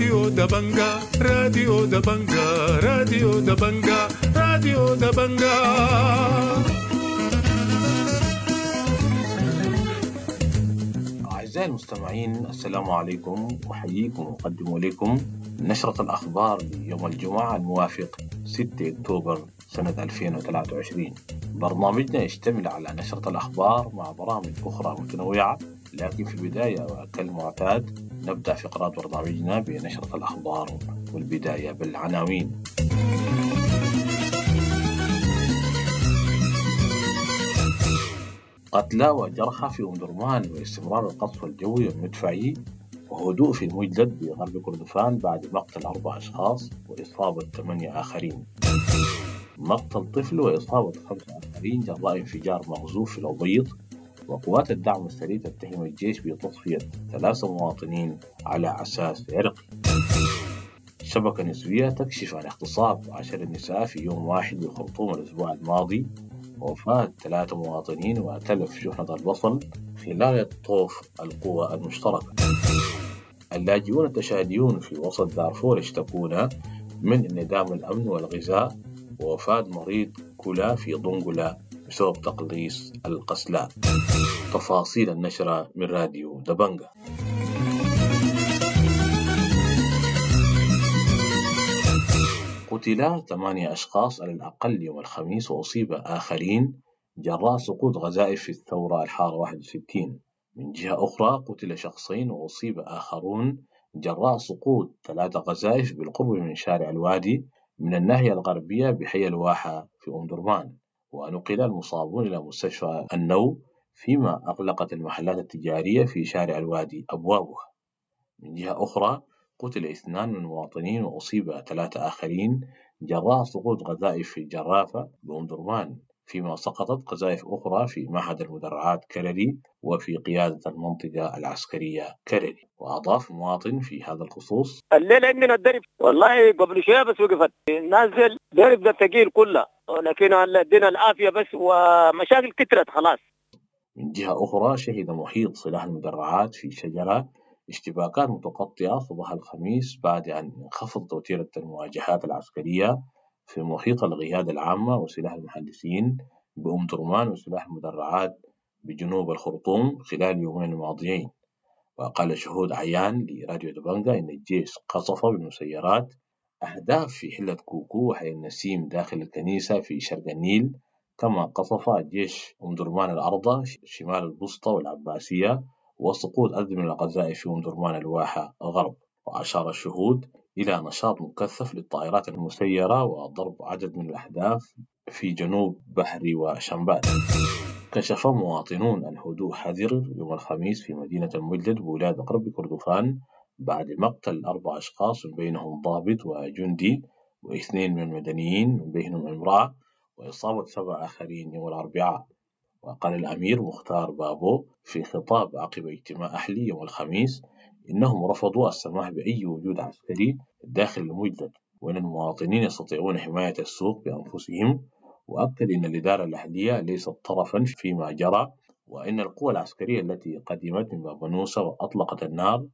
راديو دبنجا راديو دبنجا راديو دبنجا راديو دبنجا أعزائي المستمعين السلام عليكم. أحييكم وأقدم إليكم نشرة الأخبار ليوم الجمعة الموافق 6 أكتوبر سنة 2023 برنامجنا يشتمل على نشرة الأخبار مع برامج أخرى متنوعة لكن في البداية وكالمعتاد نبدأ فقرات برنامجنا بنشرة الأخبار والبداية بالعناوين. قتلى وجرحى في أم درمان واستمرار القصف الجوي والمدفعي وهدوء في المجلد بغرب كردفان بعد مقتل أربع أشخاص وإصابة ثمانية آخرين. مقتل طفل وإصابة خمسة آخرين جراء انفجار مغزوف في الأبيض وقوات الدعم السريع تتهم الجيش بتصفية ثلاثة مواطنين على أساس عرقي شبكة نسوية تكشف عن اغتصاب عشر نساء في يوم واحد بالخرطوم الأسبوع الماضي ووفاة ثلاثة مواطنين وتلف شحنة البصل خلال طوف القوى المشتركة. اللاجئون التشاديون في وسط دارفور يشتكون من انعدام الأمن والغذاء ووفاة مريض كلى في ضنقلة بسبب تقليص القسلاء تفاصيل النشرة من راديو دبنجا. قتل ثمانية أشخاص على الأقل يوم الخميس وأصيب آخرين جراء سقوط غزائف في الثورة الحارة 61 من جهة أخرى قتل شخصين وأصيب آخرون جراء سقوط ثلاثة غزائف بالقرب من شارع الوادي من الناحية الغربية بحي الواحة في أم درمان ونقل المصابون إلى مستشفى النو فيما أغلقت المحلات التجارية في شارع الوادي أبوابها. من جهة أخرى قتل اثنان من المواطنين وأصيب ثلاثة آخرين جراء سقوط قذائف في جرافة بأم درمان فيما سقطت قذائف أخرى في معهد المدرعات كرري وفي قيادة المنطقة العسكرية كرري وأضاف مواطن في هذا الخصوص الليلة عندنا الدرب والله قبل شوية بس وقفت. نازل درب ده ثقيل كله. لكن ادينا العافية بس ومشاكل كترت خلاص. من جهة أخرى شهد محيط سلاح المدرعات في شجرة اشتباكات متقطعة صباح الخميس بعد أن انخفضت وتيرة المواجهات العسكرية في محيط القيادة العامة وسلاح المحدثين بأم درمان وسلاح المدرعات بجنوب الخرطوم خلال اليومين الماضيين وقال شهود عيان لراديو دبنجا إن الجيش قصف بالمسيرات أهداف في حلة كوكو وحي النسيم داخل الكنيسة في شرق النيل كما قصف الجيش أم درمان الأرض شمال البسطة والعباسية وسقوط من القذائف في أم درمان الواحة غرب وأشار الشهود إلى نشاط مكثف للطائرات المسيرة وضرب عدد من الأهداف في جنوب بحري وشمبات. كشف مواطنون عن هدوء حذر يوم الخميس في مدينة المجلد بولاية غرب كردفان بعد مقتل أربع أشخاص من بينهم ضابط وجندي واثنين من المدنيين من بينهم امرأة وإصابة سبع آخرين يوم الأربعاء. وقال الأمير مختار بابو في خطاب عقب اجتماع أهلي يوم الخميس إنهم رفضوا السماح بأي وجود عسكري داخل المجلد وأن المواطنين يستطيعون حماية السوق بأنفسهم وأكد أن الإدارة الأهلية ليست طرفا فيما جرى وأن القوى العسكرية التي قدمت من باب وأطلقت النار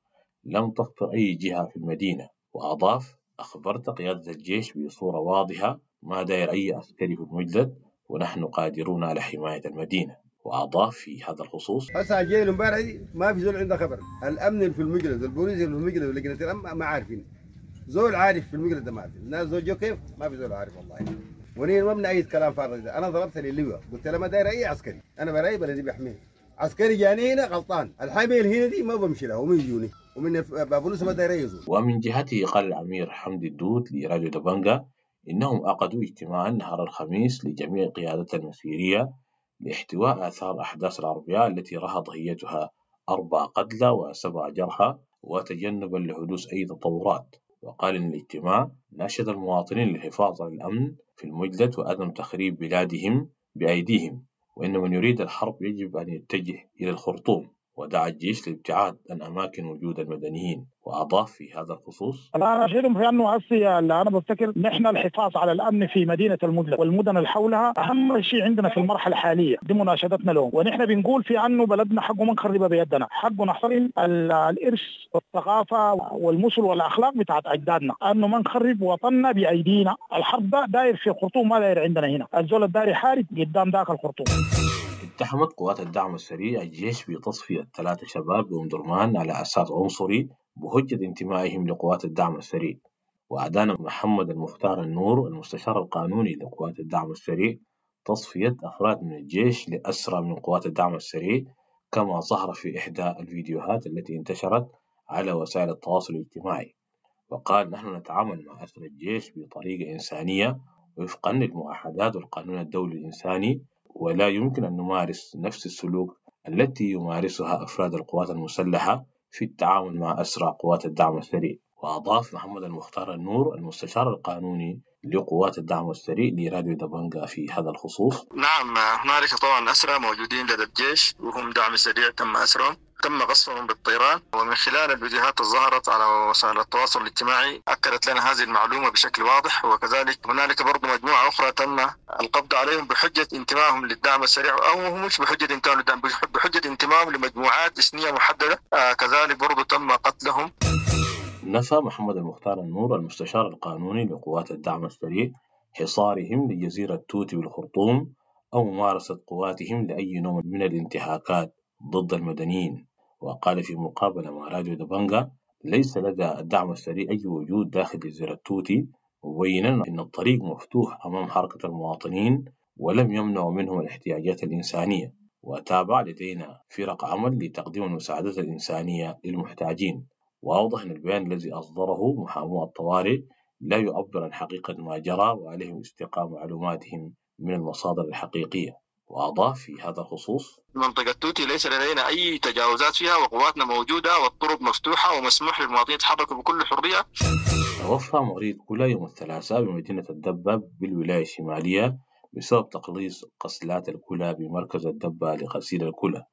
لم تخطر أي جهة في المدينة. وأضاف أخبرت قيادة الجيش بصورة واضحة ما داير أي عسكري في المجلد ونحن قادرون على حماية المدينة. وأضاف في هذا الخصوص هسه جاي امبارح ما في زول عنده خبر. اللي في المجلد البوليس في المجلد ولجنه الامن ما عارفين. زول عارف في المجلد ما في. الناس زول جو كيف؟ ما في زول عارف والله. ونين ما من اي كلام فارغ أنا ضربت للواء قلت له ما داير أي عسكري. أنا براي بلدي بيحميه عسكري جاني هنا غلطان. الحامي هنا دي ما بمشي له ومن يجوني ومن جهته قال الأمير حمدي الدود لراديو دبنجا إنهم عقدوا اجتماعا نهار الخميس لجميع قيادة المسيرية لاحتواء آثار أحداث الأربعاء التي رأى ضحيتها أربع قتلى وسبع جرحى وتجنبا لحدوث أي تطورات. وقال إن الاجتماع ناشد المواطنين للحفاظ على الأمن في المجلد وعدم تخريب بلادهم بأيديهم وإن من يريد الحرب يجب أن يتجه إلى الخرطوم. ودعا الجيش للابتعاد عن أماكن وجود المدنيين وأضاف في هذا الخصوص أنا أشيرهم في أنه هسه اللي أنا بفتكر نحن الحفاظ على الأمن في مدينة المدلة والمدن اللي حولها أهم شيء عندنا في المرحلة الحالية دي مناشدتنا لهم ونحن بنقول في أنه بلدنا حقه ما نخربها بيدنا. حقه نحترم ال- الإرث الثقافه والمثل والأخلاق بتاعت أجدادنا. أنه ما نخرب وطننا بأيدينا. الحرب ده داير في الخرطوم ما داير عندنا هنا. الزول الداري يحارب قدام ذاك الخرطوم. اتهمت قوات الدعم السريع الجيش بتصفية ثلاثة شباب بأم درمان على أساس عنصري بحجة انتمائهم لقوات الدعم السريع. وأدان محمد المختار النور المستشار القانوني لقوات الدعم السريع تصفية أفراد من الجيش لأسرى من قوات الدعم السريع كما ظهر في إحدى الفيديوهات التي انتشرت على وسائل التواصل الاجتماعي. وقال نحن نتعامل مع أسرى الجيش بطريقة إنسانية وفقا للمعاهدات والقانون الدولي الإنساني ولا يمكن أن نمارس نفس السلوك التي يمارسها أفراد القوات المسلحة في التعامل مع أسرى قوات الدعم السريع. وأضاف محمد المختار النور المستشار القانوني لقوات الدعم السريع لراديو دبنجا في هذا الخصوص. نعم هنالك طبعا أسرى موجودين لدى الجيش وهم دعم سريع تم أسرهم. تم قصفهم بالطيران ومن خلال الفيديوهات الظهرت على وسائل التواصل الاجتماعي أكدت لنا هذه المعلومة بشكل واضح. وكذلك هنالك برضو مجموعة أخرى تم القبض عليهم بحجة انتمائهم للدعم السريع أو مش بحجة انتمائهم للدعم بحجة انتمائهم لمجموعات إثنية محددة آه كذلك برضو تم قتلهم. نفى محمد المختار النور المستشار القانوني لقوات الدعم السريع حصارهم لجزيرة توتي بالخرطوم أو ممارسة قواتهم لأي نوع من الانتهاكات ضد المدنيين. وقال في مقابلة مع راديو دبنجا ليس لدى الدعم السريع أي وجود داخل جزيرة توتي مبينا أن الطريق مفتوح أمام حركة المواطنين ولم يمنع منهم الاحتياجات الإنسانية وتابع لدينا فرق عمل لتقديم المساعدات الإنسانية للمحتاجين. وأوضح أن البيان الذي أصدره محامو الطوارئ لا يعبر عن حقيقة ما جرى وعليهم استقاء معلوماتهم من المصادر الحقيقية. وأضاف في هذا الخصوص. منطقة توتي ليس لدينا أي تجاوزات فيها وقواتنا موجودة والطرق مفتوحة ومسموح للمواطنين يتحركوا بكل حرية. توفى مريض كلى يوم الثلاثاء بمدينة الدبة بالولاية الشمالية بسبب تقليص غسلات الكلى بمركز الدبة لغسيل الكلى.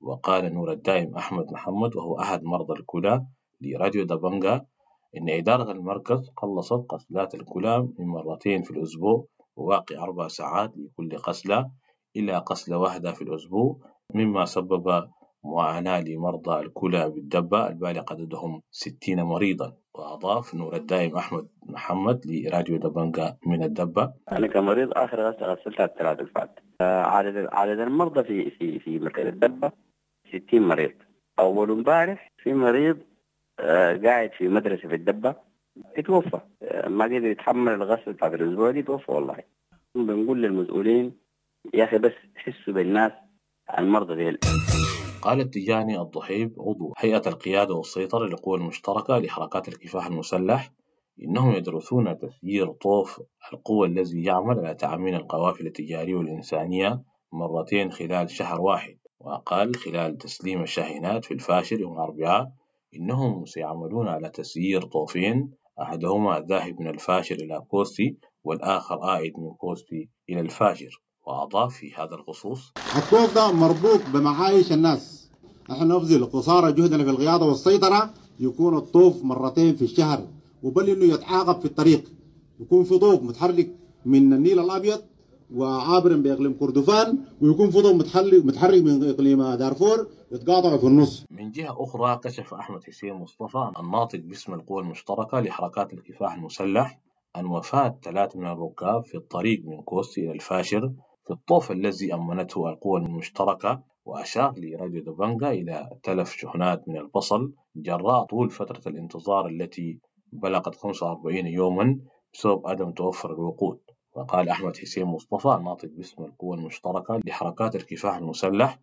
وقال نور الدائم أحمد محمد وهو أحد مرضى الكلى لراديو دبنجا إن إدارة المركز قلصت غسلات الكلى من مرتين في الأسبوع وواقع أربع ساعات لكل غسلة إلى غسلة واحدة في الأسبوع مما سبب معاناة لمرضى الكلى بالدبة البالغ عددهم 60 مريضا. وأضاف نور الدائم أحمد محمد لراديو دبنجا من الدبة. أنا كمريض آخر غسلتها الثلاث اللي فات عدد عدد المرضى في في في مكان الدبة 60 مريض. أول امبارح في مريض آه، قاعد في مدرسة في الدبة اتوفى آه، ما قدر يتحمل الغسل بتاعت الأسبوع دي توفى والله. بنقول للمسؤولين يا أخي بس حسوا بالناس المرضى ديل قال التجاني الضحيب عضو هيئة القيادة والسيطرة للقوى المشتركة لحركات الكفاح المسلح إنهم يدرسون تسيير طوف القوى الذي يعمل على تأمين القوافل التجارية والإنسانية مرتين خلال شهر واحد. وقال خلال تسليم الشاحنات في الفاشر يوم الأربعاء إنهم سيعملون على تسيير طوفين أحدهما ذاهب من الفاشر إلى كوستي والآخر عائد من كوستي إلى الفاشر وأضاف في هذا الخصوص. الطوف ده مربوط بمعايش الناس. إحنا نبذل قصارى جهدنا في القيادة والسيطرة. يكون الطوف مرتين في الشهر وبل إنه يتعاقب في الطريق. يكون في طوف متحرك من النيل الأبيض وعابر بإقليم كردفان ويكون في طوف متحرك متحرك من إقليم دارفور يتقاطعوا في النص. من جهة أخرى كشف أحمد حسين مصطفى الناطق باسم القوى المشتركة لحركات الكفاح المسلح عن وفاة ثلاثة من الركاب في الطريق من كوستي إلى الفاشر في الطوف الذي أمنته القوى المشتركة وأشار لراديو دبنجا إلى تلف شحنات من البصل جراء طول فترة الانتظار التي بلغت 45 يوما بسبب عدم توفر الوقود. وقال أحمد حسين مصطفى الناطق باسم القوى المشتركة لحركات الكفاح المسلح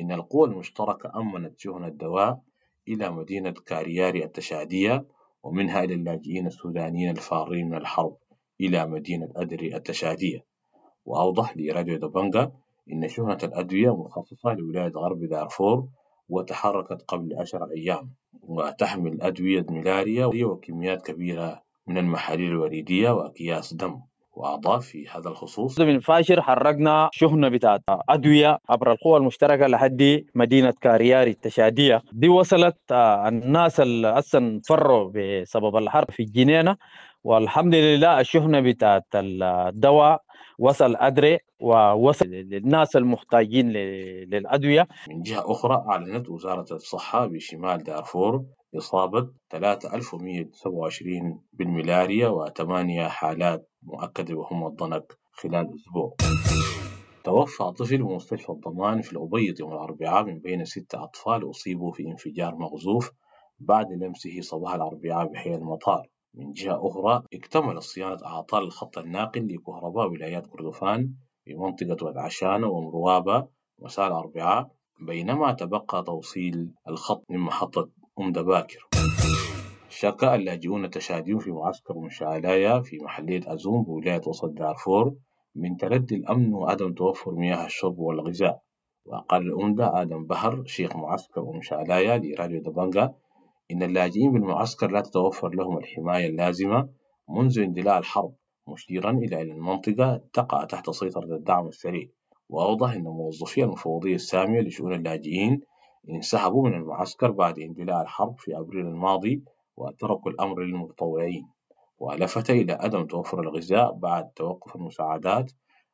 إن القوى المشتركة أمنت شحن الدواء إلى مدينة كارياري التشادية ومنها إلى اللاجئين السودانيين الفارين من الحرب إلى مدينة أدري التشادية. وأوضح لراديو دبنجا إن شحنة الأدوية مخصصة لولاية غرب دارفور وتحركت قبل عشر أيام وتحمل أدوية ملاريا وكميات كبيرة من المحاليل الوريدية وأكياس دم. وأضاف في هذا الخصوص من فاشر حرقنا شحنة بتاعت أدوية عبر القوى المشتركة لحد مدينة كارياري التشادية. دي وصلت آه، الناس اللي أصلا فروا بسبب الحرب في الجنينة والحمد لله الشحنة بتاعت الدواء وصل أدري ووصل للناس المحتاجين للأدوية. من جهة أخرى أعلنت وزارة الصحة بشمال دارفور إصابة 3127 بالملاريا وثمانية حالات مؤكدة وهم الضنك خلال أسبوع. توفى طفل بمستشفى الضمان في الأبيض يوم الأربعاء من بين ستة أطفال أصيبوا في انفجار مغزوف بعد لمسه صباح الأربعاء بحي المطار. من جهة أخرى اكتمل صيانة أعطال الخط الناقل لكهرباء ولايات كردفان في منطقة ودعشانة ومروابة مساء الأربعاء بينما تبقى توصيل الخط من محطة أم دباكر. شكى اللاجئون التشاديون في معسكر مشالايا في محلية أزوم بولاية وسط دارفور من تردي الأمن وعدم توفر مياه الشرب والغذاء. وقال الأمدة آدم بهر شيخ معسكر أم لراديو دبنجا إن اللاجئين بالمعسكر لا تتوفر لهم الحماية اللازمة منذ اندلاع الحرب مشيرا إلى أن المنطقة تقع تحت سيطرة الدعم السريع. وأوضح أن موظفي المفوضية السامية لشؤون اللاجئين انسحبوا من المعسكر بعد اندلاع الحرب في أبريل الماضي وتركوا الأمر للمتطوعين. ولفت إلى عدم توفر الغذاء بعد توقف المساعدات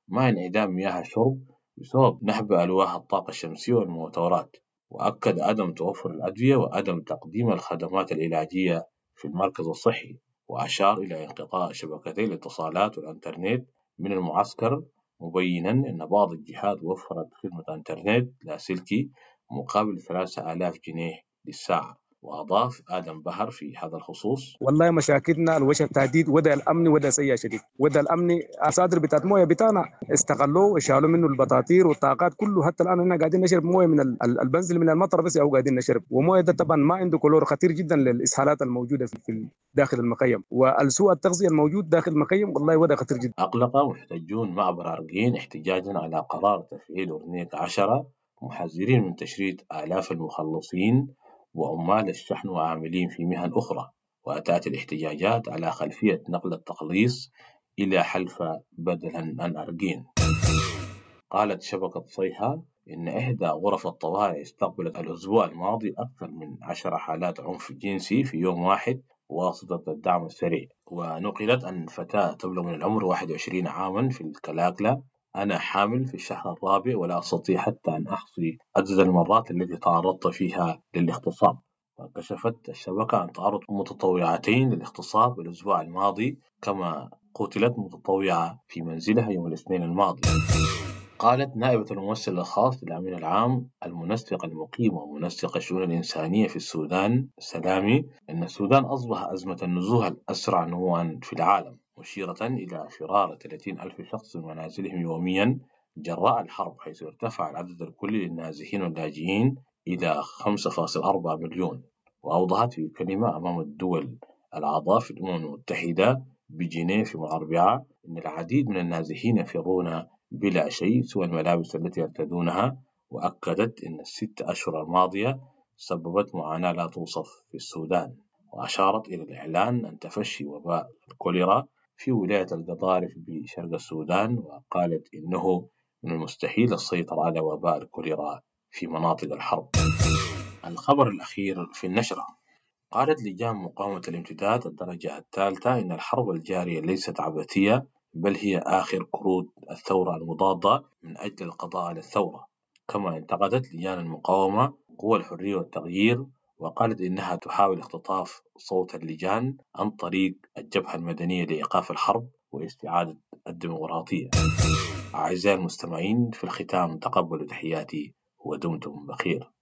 مع انعدام مياه الشرب بسبب نهب ألواح الطاقة الشمسية والموتورات وأكد عدم توفر الأدوية وعدم تقديم الخدمات العلاجية في المركز الصحي وأشار إلى انقطاع شبكتي الاتصالات والإنترنت من المعسكر مبينا أن بعض الجهات وفرت خدمة إنترنت لاسلكي مقابل ثلاثة آلاف جنيه للساعة. وأضاف آدم بهر في هذا الخصوص. والله مشاكلنا الوجه التهديد ودا الأمن ودا سيء شديد. ودا الأمن أصادر بتاعت موية بتاعنا استغلوه وشالوا منه البطاطير والطاقات كله. حتى الآن إحنا قاعدين نشرب موية من البنزل من المطر بس أو قاعدين نشرب. وموية ده طبعا ما عنده كلور خطير جدا للإسهالات الموجودة في داخل المخيم. والسوء التغذية الموجود داخل المخيم والله ودا خطير جدا. اقلق محتجون معبر ارجين احتجاجا على قرار تفعيل اورنيك 10 محذرين من تشريد آلاف المخلصين. وعمال الشحن وعاملين في مهن أخرى وأتت الاحتجاجات على خلفية نقل التقليص إلى حلفة بدلا عن أرجين قالت شبكة صيحة إن إحدى غرف الطوارئ استقبلت الأسبوع الماضي أكثر من عشر حالات عنف جنسي في يوم واحد بواسطة الدعم السريع. ونقلت أن فتاة تبلغ من العمر 21 عاما في الكلاكلة أنا حامل في الشهر الرابع ولا أستطيع حتى أن أحصي عدد المرات التي تعرضت فيها للاغتصاب. وكشفت الشبكة عن تعرض متطوعتين للاغتصاب الأسبوع الماضي كما قتلت متطوعة في منزلها يوم الاثنين الماضي. قالت نائبة الممثل الخاص للأمين العام المنسق المقيم ومنسق الشؤون الإنسانية في السودان سلامي أن السودان أصبح أزمة النزوح الأسرع نموا في العالم. مشيرة إلى فرار 30 ألف شخص من منازلهم يوميا جراء الحرب حيث ارتفع العدد الكلي للنازحين واللاجئين إلى 5.4 مليون. وأوضحت في كلمة أمام الدول الأعضاء في الأمم المتحدة بجنيف يوم الأربعاء أن العديد من النازحين يفرون بلا شيء سوى الملابس التي يرتدونها وأكدت أن الست أشهر الماضية سببت معاناة لا توصف في السودان. وأشارت إلى الإعلان عن تفشي وباء الكوليرا في ولاية القضارف بشرق السودان وقالت إنه من المستحيل السيطرة على وباء الكوليرا في مناطق الحرب. الخبر الأخير في النشرة. قالت لجان مقاومة الامتداد الدرجة الثالثة إن الحرب الجارية ليست عبثية بل هي آخر قروض الثورة المضادة من أجل القضاء على الثورة. كما انتقدت لجان المقاومة قوى الحرية والتغيير وقالت إنها تحاول اختطاف صوت اللجان عن طريق الجبهة المدنية لإيقاف الحرب واستعادة الديمقراطية. أعزائي المستمعين في الختام تقبلوا تحياتي ودمتم بخير.